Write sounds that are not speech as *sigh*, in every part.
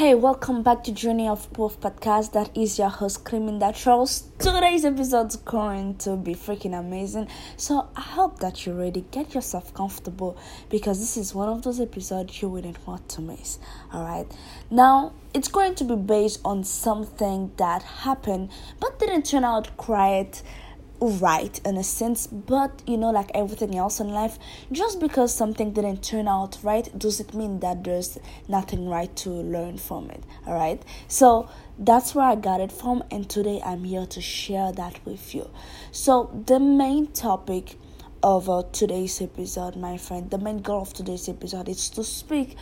Hey, welcome back to Journey of Growth podcast. That is your host, Creaming That Trolls. Today's episode is going to be freaking amazing. So I hope that you're ready. Get yourself comfortable because this is one of those episodes you wouldn't want to miss. Alright. Now it's going to be based on something that happened but didn't turn out quite right in a sense but you know like everything else in life just because something didn't turn out right doesn't mean that there's nothing right to learn from it all right so that's where i got it from and today i'm here to share that with you. So the main topic of uh, today's episode my friend the main goal of today's episode is to speak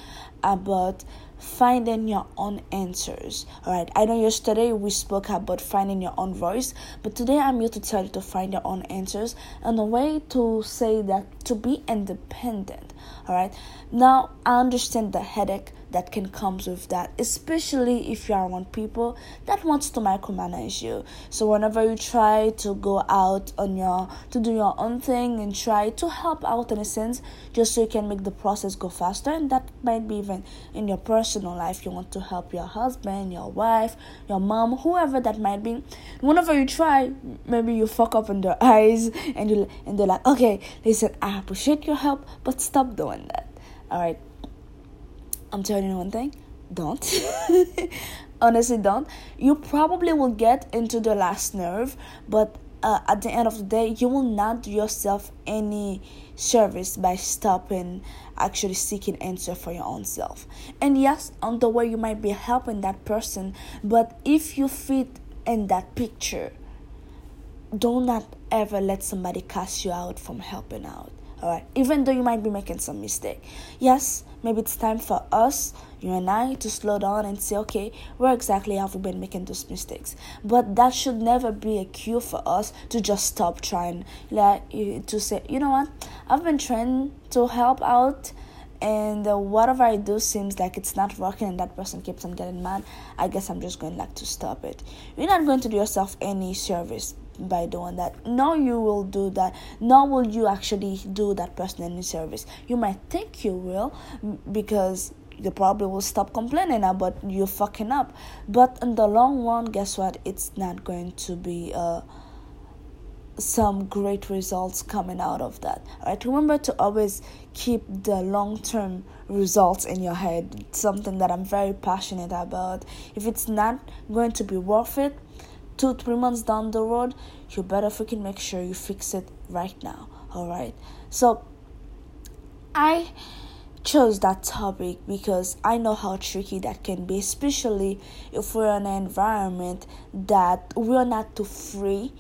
about finding your own answers. All right, I know yesterday we spoke about finding your own voice, but today I'm here to tell you to find your own answers and a way to say that to be independent. All right, now I understand the headache that can comes with that especially if you are around people that wants to micromanage you. So whenever you try to go out on your to do your own thing and try to help out in a sense just so you can make the process go faster and that might be even in your personal life. You want to help your husband your wife your mom whoever that might be. Whenever you try maybe you fuck up in their *laughs* eyes and you and they're like okay listen i appreciate your help but stop doing that. All right I'm telling you one thing don't. *laughs* Honestly, don't. You probably will get into the last nerve, but uh, at the end of the day, you will not do yourself any service by stopping actually seeking answer for your own self. And yes, on the way you might be helping that person, but if you fit in that picture, do not ever let somebody cast you out from helping out all right even though you might be making some mistake. Yes maybe it's time for us you and i to slow down and say okay where exactly have we been making those mistakes? But that should never be a cue for us to just stop trying. Like to say you know what? I've been trying to help out and uh, whatever I do seems like it's not working and that person keeps on getting mad, I guess I'm just going like to stop it. You're not going to do yourself any service by doing that. No, you will do that. Nor will you actually do that person any service. You might think you will because you probably will stop complaining about you fucking up. But in the long run, guess what? It's not going to be uh, some great results coming out of that. Right? Remember to always keep the long term results in your head. It's something that I'm very passionate about. If it's not going to be worth it, two, three months down the road, you better freaking make sure you fix it right now. Alright? So, I chose that topic because I know how tricky that can be, especially if we're in an environment that we're not too free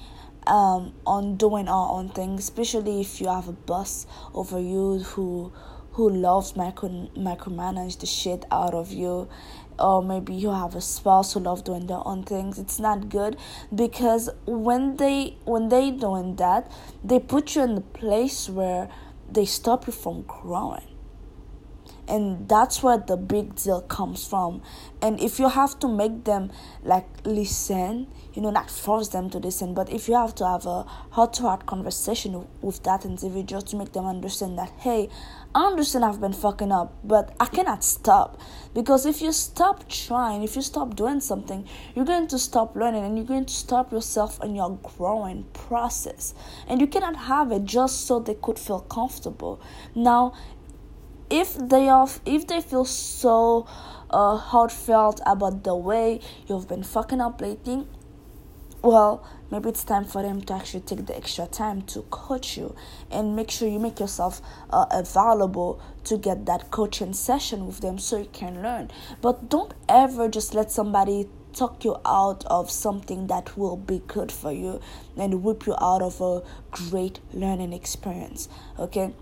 um, on doing our own thing, especially if you have a boss over you who who loves micro micromanage the shit out of you. Or maybe you have a spouse who love doing their own things. It's not good because when they when they doing that they put you in a place where they stop you from growing and that's where the big deal comes from. And if you have to make them like listen you know not force them to listen but if you have to have a heart to heart conversation with that individual to make them understand that hey i understand i've been fucking up but i cannot stop. Because if you stop trying if you stop doing something you're going to stop learning and you're going to stop yourself in your growing process. And you cannot have it just so they could feel comfortable. Now if they are if they feel so uh, heartfelt about the way you've been fucking up lately well maybe it's time for them to actually take the extra time to coach you and make sure you make yourself uh, available to get that coaching session with them so you can learn. But don't ever just let somebody talk you out of something that will be good for you and whip you out of a great learning experience okay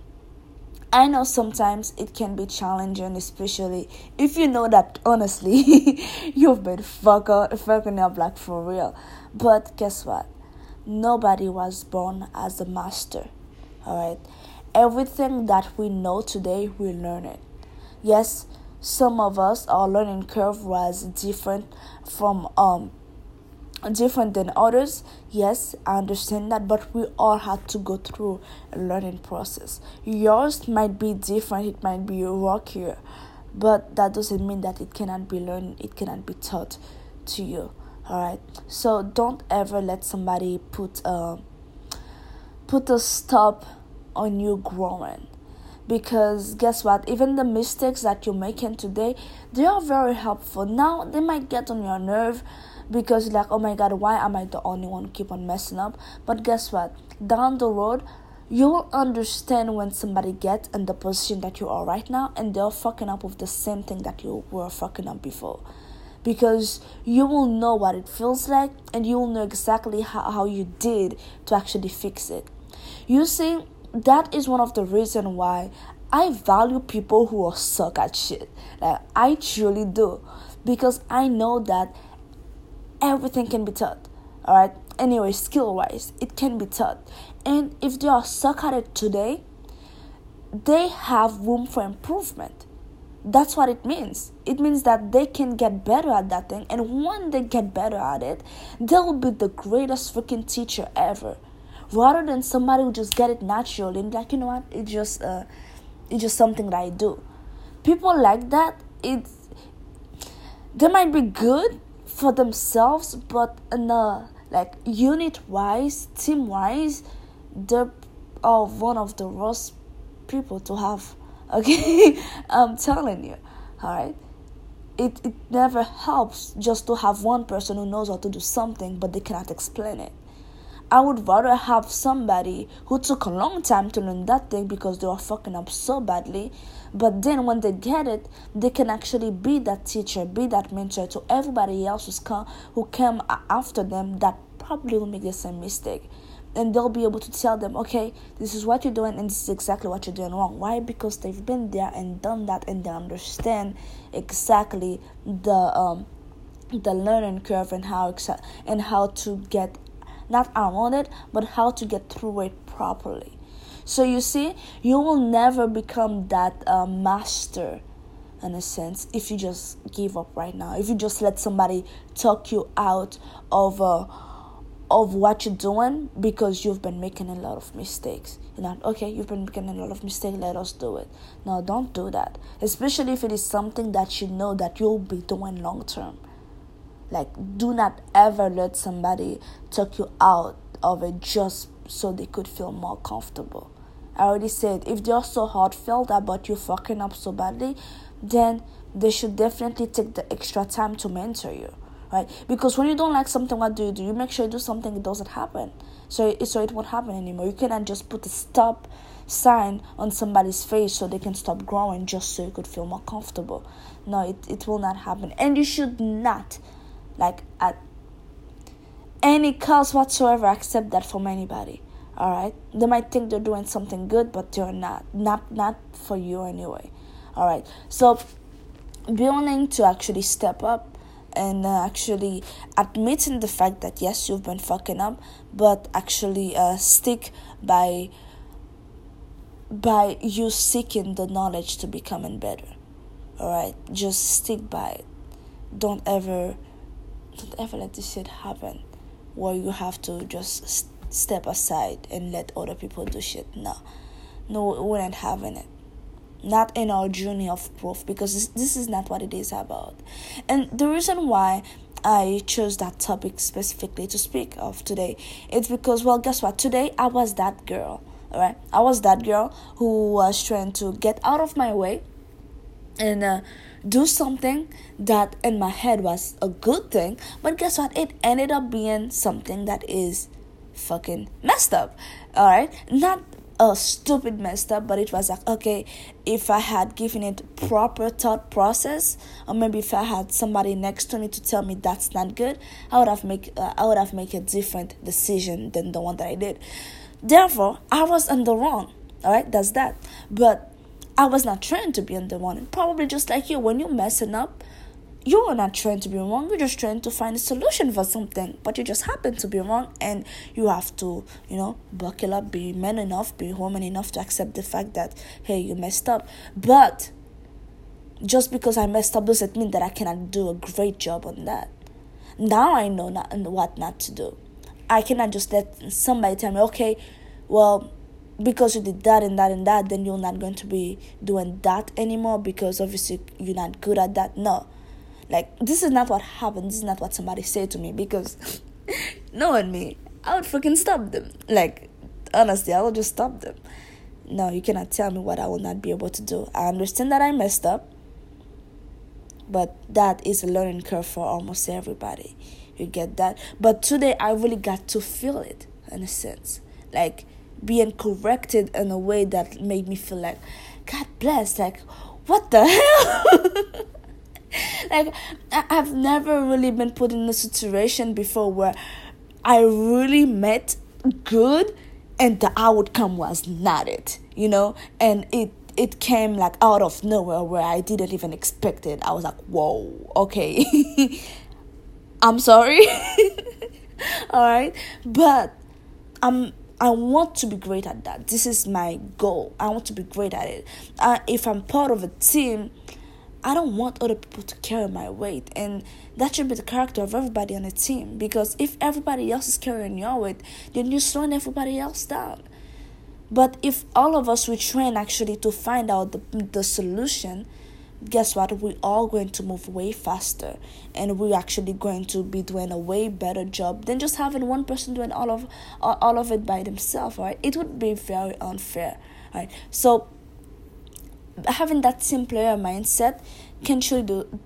I know sometimes it can be challenging, especially if you know that honestly *laughs* you've been fuck up, fucking up like for real. But guess what? Nobody was born as a master. Alright? Everything that we know today, we learn it. Yes, some of us, our learning curve was different from um different than others yes i understand that but we all had to go through a learning process yours might be different it might be rockier but that doesn't mean that it cannot be learned, it cannot be taught to you. All right. So don't ever let somebody put a put a stop on you growing because guess what even the mistakes that you're making today they are very helpful now they might get on your nerve because like oh my god why am i the only one keep on messing up but guess what down the road you will understand when somebody gets in the position that you are right now and they're fucking up with the same thing that you were fucking up before because you will know what it feels like and you will know exactly how, how you did to actually fix it you see that is one of the reason why I value people who are suck at shit. Like I truly do. Because I know that everything can be taught. Alright? Anyway, skill wise, it can be taught. And if they are suck at it today, they have room for improvement. That's what it means. It means that they can get better at that thing, and when they get better at it, they'll be the greatest freaking teacher ever rather than somebody who just get it naturally and like you know what it's just uh it's just something that I do. People like that it's they might be good for themselves but in a like unit wise, team wise, they're are one of the worst people to have. *laughs* Okay? I'm telling you. Alright? It it never helps just to have one person who knows how to do something but they cannot explain it. I would rather have somebody who took a long time to learn that thing because they were fucking up so badly. But then when they get it, they can actually be that teacher, be that mentor to everybody else who's come, who came after them that probably will make the same mistake. And they'll be able to tell them, okay, this is what you're doing and this is exactly what you're doing wrong. Why? Because they've been there and done that and they understand exactly the um the learning curve and how and how to get not around it, but how to get through it properly. So you see, you will never become that uh, master in a sense if you just give up right now. If you just let somebody talk you out of uh, of what you're doing because you've been making a lot of mistakes. You know, okay, you've been making a lot of mistakes, let us do it. No, don't do that. Especially if it is something that you know that you'll be doing long term. Like, do not ever let somebody talk you out of it just so they could feel more comfortable. I already said if they're so heartfelt about you fucking up so badly, then they should definitely take the extra time to mentor you, right? Because when you don't like something, what do you do? You make sure you do something it doesn't happen, so it, so it won't happen anymore. You cannot just put a stop sign on somebody's face so they can stop growing just so you could feel more comfortable. No, it, it will not happen, and you should not like at any cost whatsoever accept that from anybody all right they might think they're doing something good but they're not. Not not for you anyway all right so be willing to actually step up and uh, actually admitting the fact that yes you've been fucking up but actually uh, stick by by you seeking the knowledge to becoming better all right just stick by it. Don't ever don't ever let this shit happen where you have to just step aside and let other people do shit. No, no, we're not having it. Not in our journey of growth because this, this is not what it is about. And the reason why I chose that topic specifically to speak of today it's because, well, guess what? Today I was that girl. Alright, I was that girl who was trying to get out of my way and uh, do something that in my head was a good thing, but guess what? It ended up being something that is fucking messed up. Alright? Not a stupid messed up, but it was like, okay, if I had given it proper thought process, or maybe if I had somebody next to me to tell me that's not good, I would have make uh, I would have make a different decision than the one that I did. Therefore, I was in the wrong. All right, that's that. But I was not trained to be the one. Probably just like you, when you're messing up, you are not trying to be wrong. You're just trying to find a solution for something, but you just happen to be wrong, and you have to, you know, buckle up, be man enough, be woman enough to accept the fact that hey, you messed up. But just because I messed up doesn't mean that I cannot do a great job on that. Now I know not what not to do. I cannot just let somebody tell me, okay, well, because you did that and that and that, then you're not going to be doing that anymore because obviously you're not good at that. No. Like, this is not what happened. This is not what somebody said to me because *laughs* knowing me, I would freaking stop them. Like, honestly, I would just stop them. No, you cannot tell me what I will not be able to do. I understand that I messed up, but that is a learning curve for almost everybody. You get that? But today I really got to feel it in a sense. Like, being corrected in a way that made me feel like, God bless, like, what the hell? *laughs* like, I've never really been put in a situation before where I really met good and the outcome was not it, you know? And it it came like out of nowhere where I didn't even expect it. I was like, whoa, okay. *laughs* I'm sorry. *laughs* All right. But I'm I want to be great at that. This is my goal. I want to be great at it. Uh, if I'm part of a team, I don't want other people to carry my weight. And that should be the character of everybody on the team. Because if everybody else is carrying your weight, then you're slowing everybody else down. But if all of us we train actually to find out the, the solution, guess what? We're all going to move way faster, and we're actually going to be doing a way better job than just having one person doing all of all of it by themselves. Right? It would be very unfair. Right? So having that team player mindset can truly do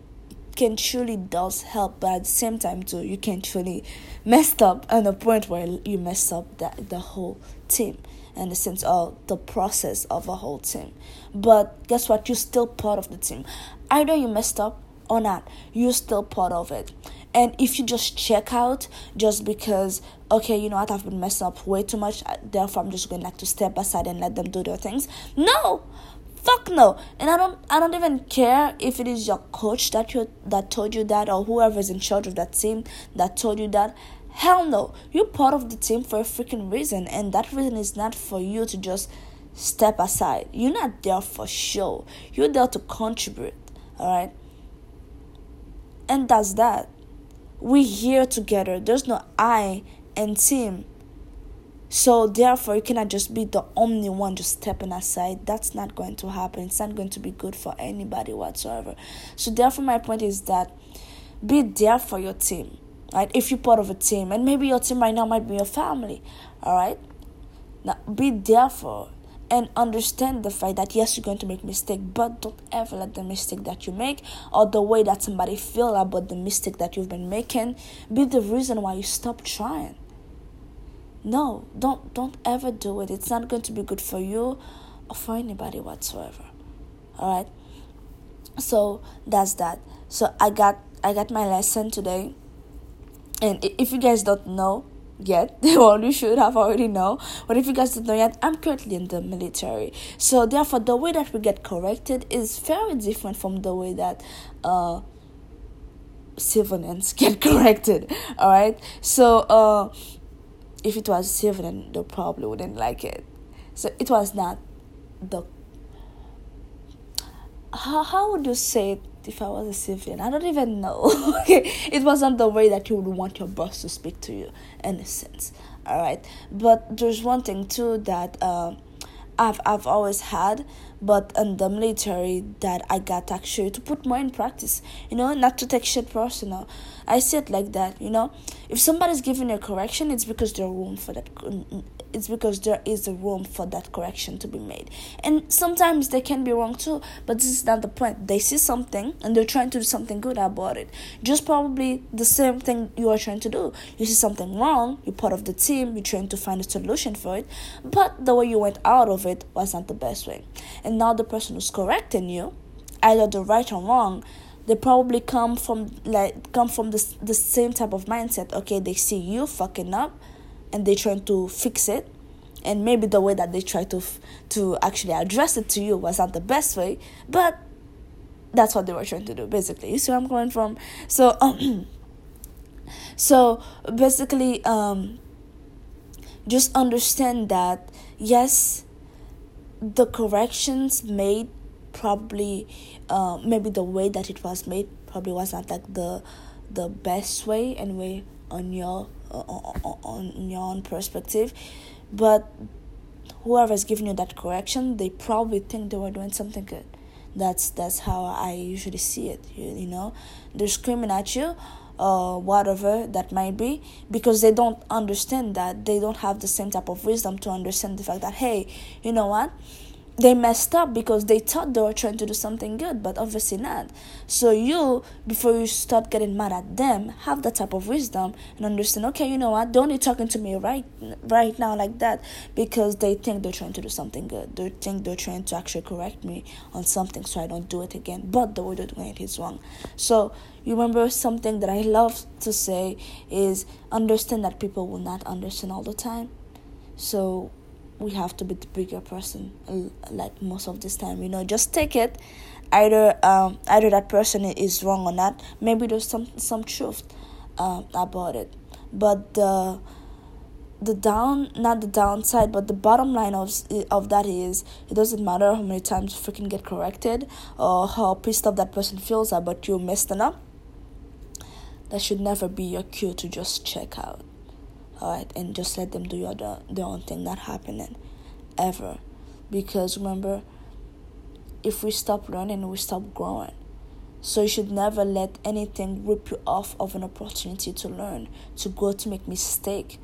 can truly does help but at the same time too you can truly mess up at the point where you mess up the, the whole team in the sense of the process of a whole team. But guess what? You're still part of the team. Either you messed up or not, you're still part of it. And if you just check out just because, okay, you know what, I've been messing up way too much, therefore I'm just going like to step aside and let them do their things. No, fuck no and i don't i don't even care if it is your coach that you that told you that or whoever is in charge of that team that told you that Hell no. You're part of the team for a freaking reason, and that reason is not for you to just step aside. You're not there for show. You're there to contribute. Alright? And that's that. We're here together. There's no I and team. So therefore you cannot just be the only one just stepping aside. That's not going to happen. It's not going to be good for anybody whatsoever. So therefore my point is that be there for your team right? If you're part of a team, and maybe your team right now might be your family, all right? Now be there for and understand the fact that yes, you're going to make mistake, but don't ever let the mistake that you make or the way that somebody feel about the mistake that you've been making be the reason why you stop trying. No, don't don't ever do it. It's not going to be good for you or for anybody whatsoever. All right. So that's that. So I got I got my lesson today and if you guys don't know yet *laughs* well you should have already know but if you guys don't know yet i'm currently in the military. So therefore the way that we get corrected is very different from the way that uh civilians *laughs* get corrected all right so uh if it was civilian they probably wouldn't like it. So it was not the how, how would you say it if I was a civilian. I don't even know. *laughs* okay, it wasn't the way that you would want your boss to speak to you, in a sense. All right, but there's one thing too that uh, I've I've always had, but in the military that I got actually to put more in practice. You know, not to take shit personal. I see it like that. You know, if somebody's giving a correction, it's because there's room for that it's because there is a room for that correction to be made. And sometimes they can be wrong too, but this is not the point. They see something and they're trying to do something good about it. Just probably the same thing you are trying to do. You see something wrong, you're part of the team, you're trying to find a solution for it, but the way you went out of it was not the best way. And now the person who's correcting you, either the right or wrong, they probably come from like come from the the same type of mindset. Okay, they see you fucking up and they're trying to fix it. And maybe the way that they try to to actually address it to you was not the best way but that's what they were trying to do basically. You see where i'm coming from? So um, *clears throat* so basically um just understand that yes the corrections made probably uh, maybe the way that it was made probably was not like the the best way anyway on your on your own perspective but whoever is giving you that correction, they probably think they were doing something good. That's that's how I usually see it. You, you know, they're screaming at you, uh, whatever that might be, because they don't understand that. They don't have the same type of wisdom to understand the fact that hey, you know what, they messed up because they thought they were trying to do something good, but obviously not. So you, before you start getting mad at them, have that type of wisdom and understand. Okay, you know what? Don't you talking to me right, right now like that because they think they're trying to do something good. They think they're trying to actually correct me on something so I don't do it again. But the way they're doing it is wrong. So you remember something that I love to say is understand that people will not understand all the time. So we have to be the bigger person like most of this time you know just take it either um either that person is wrong or not. Maybe there's some some truth uh, about it. But the the down not the downside but the bottom line of of that is it doesn't matter how many times you freaking get corrected or how pissed off that person feels about you messing up that should never be your cue to just check out alright and just let them do your their own thing not happening ever. Because remember if we stop learning we stop growing. So you should never let anything rip you off of an opportunity to learn to grow to make mistake.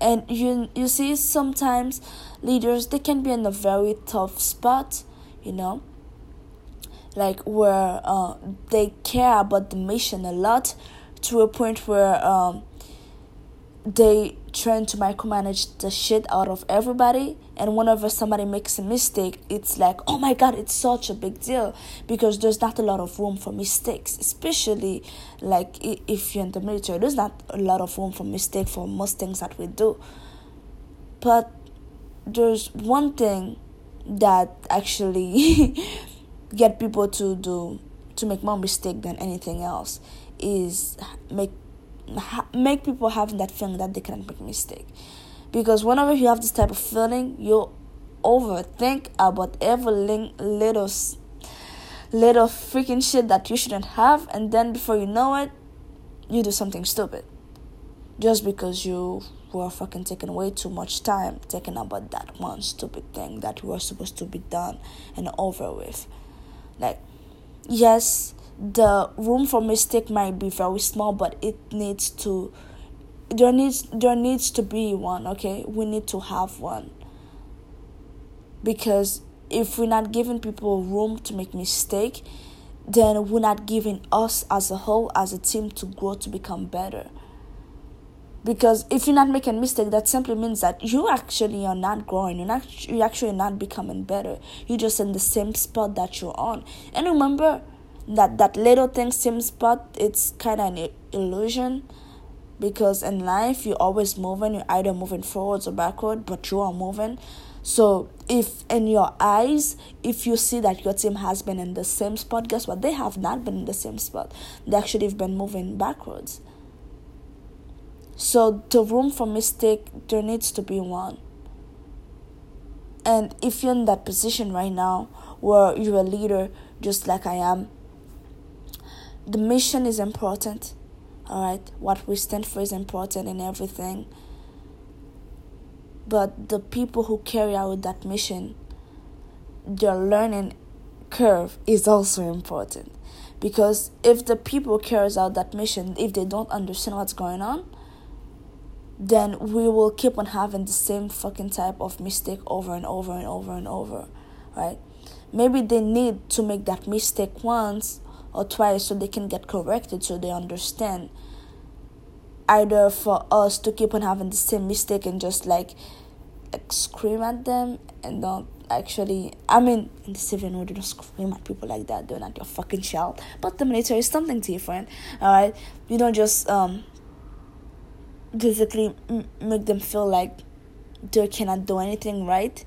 And you you see sometimes leaders they can be in a very tough spot you know? Like where uh, they care about the mission a lot to a point where um, they trying to micromanage the shit out of everybody and whenever somebody makes a mistake it's like oh my god it's such a big deal because there's not a lot of room for mistakes especially like if you're in the military there's not a lot of room for mistake for most things that we do. But there's one thing that actually *laughs* get people to do to make more mistake than anything else is make make people having that feeling that they can't make a mistake. Because whenever you have this type of feeling, you overthink about every little little freaking shit that you shouldn't have, and then before you know it, you do something stupid. Just because you were fucking taking way too much time thinking about that one stupid thing that was supposed to be done and over with. Like, yes, the room for mistake might be very small but it needs to there needs there needs to be one okay? We need to have one. Because if we're not giving people room to make mistake then we're not giving us as a whole as a team to grow to become better. Because if you're not making mistake that simply means that you actually are not growing. You're not you're actually not becoming better. You're just in the same spot that you're on. And remember that that little thing seems but it's kind of an illusion. Because in life you're always moving you're either moving forwards or backward but you are moving. So if in your eyes if you see that your team has been in the same spot guess what? They have not been in the same spot. They actually have been moving backwards. So the room for mistake there needs to be one. And if you're in that position right now where you're a leader just like i am the mission is important all right? What we stand for is important in everything. But the people who carry out that mission their learning curve is also important. Because if the people carries out that mission if they don't understand what's going on then we will keep on having the same fucking type of mistake over and over and over and over right? Maybe they need to make that mistake once or twice so they can get corrected so they understand either for us to keep on having the same mistake and just like, like scream at them and don't actually I mean in the civilian world you don't scream at people like that, they're not your fucking child. But the military is something different. Alright? You don't just um basically m- make them feel like they cannot do anything right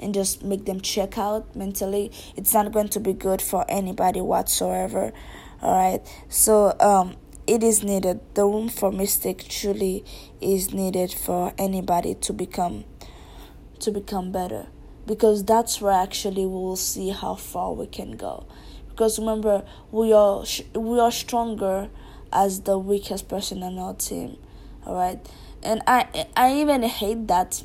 and just make them check out mentally. It's not going to be good for anybody whatsoever. All right? So um it is needed. The room for mistake truly is needed for anybody to become to become better. Because that's where actually we will see how far we can go. Because remember we are we are stronger as the weakest person on our team. All right? And i i even hate that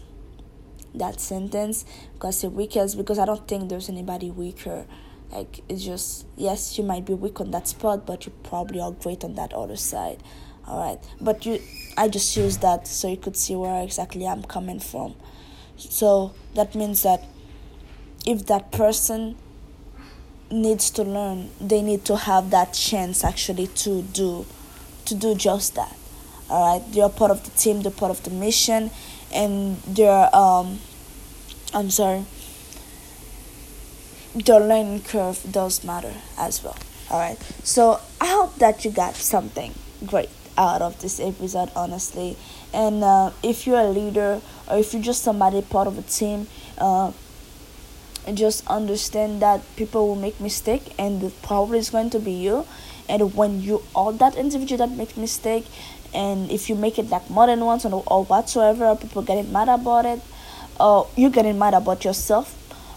that sentence because the weakest because I don't think there's anybody weaker. Like it's just yes, you might be weak on that spot, but you probably are great on that other side. All right, but you, I just use that so you could see where exactly I'm coming from. So that means that if that person needs to learn, they need to have that chance actually to do, to do just that. All right, they're part of the team, they're part of the mission, and they're um, I'm sorry, the learning curve does matter as well. All right, so I hope that you got something great out of this episode, honestly. And uh, if you're a leader or if you're just somebody part of a team, uh, just understand that people will make mistake and probably it's going to be you. And when you are that individual that makes mistake, and if you make it like more than once or, or whatsoever, people getting mad about it, or uh, you getting mad about yourself,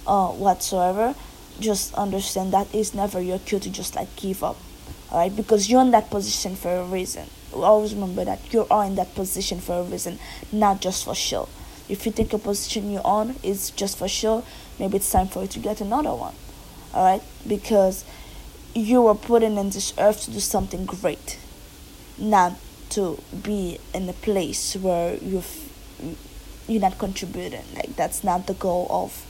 uh, whatsoever, just understand that it's never your cue to just like give up, alright? Because you're in that position for a reason. Always remember that you are in that position for a reason, not just for show. If you think a position you're on is just for show, maybe it's time for you to get another one, alright? Because you were put in this earth to do something great, not to be in a place where you've you're not contributing. Like that's not the goal of.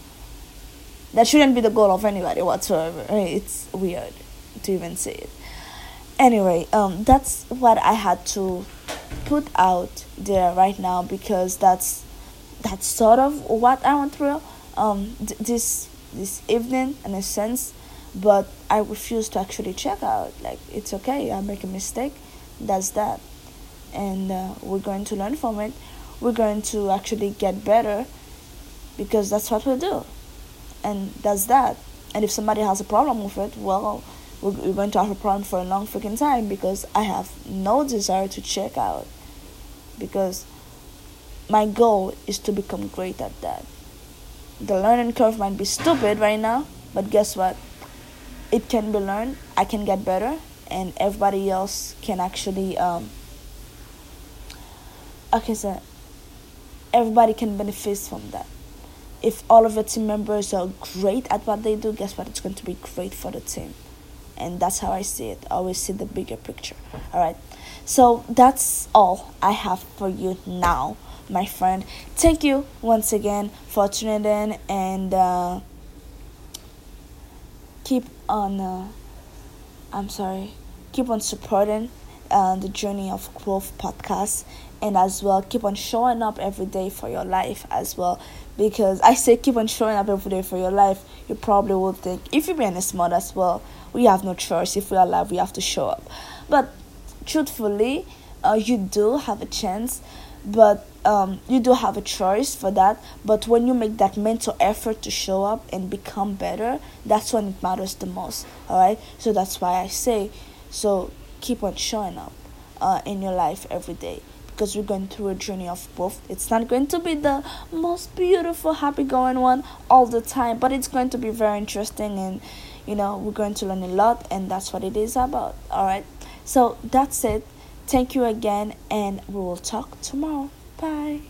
That shouldn't be the goal of anybody whatsoever. It's weird to even say it. Anyway, um, that's what I had to put out there right now because that's that's sort of what I went through um th- this this evening in a sense, but I refuse to actually check out. Like it's okay, I make a mistake, that's that, and uh, we're going to learn from it we're going to actually get better because that's what we'll do. And that's that. And if somebody has a problem with it, well, we're, going to have a problem for a long freaking time because I have no desire to check out. Because my goal is to become great at that. The learning curve might be stupid right now, but guess what? It can be learned. I can get better, and everybody else can actually. Um, okay, so everybody can benefit from that. If all of your team members are great at what they do, guess what? It's going to be great for the team. And that's how I see it. I always see the bigger picture. All right. So that's all I have for you now, my friend. Thank you once again for tuning in and uh, keep on. Uh, I'm sorry. Keep on supporting uh, the Journey of Growth podcast and as well keep on showing up every day for your life as well. Because i say keep on showing up every day for your life you probably will think if you're being a smart as well we have no choice. If we're alive we have to show up. But truthfully uh, you do have a chance but um, you do have a choice for that. But when you make that mental effort to show up and become better that's when it matters the most all right so that's why i say so keep on showing up uh, in your life every day because we're going through a journey of both. It's not going to be the most beautiful, happy going one all the time, but it's going to be very interesting and you know, we're going to learn a lot, and that's what it is about. All right, so that's it. Thank you again, and we will talk tomorrow. Bye.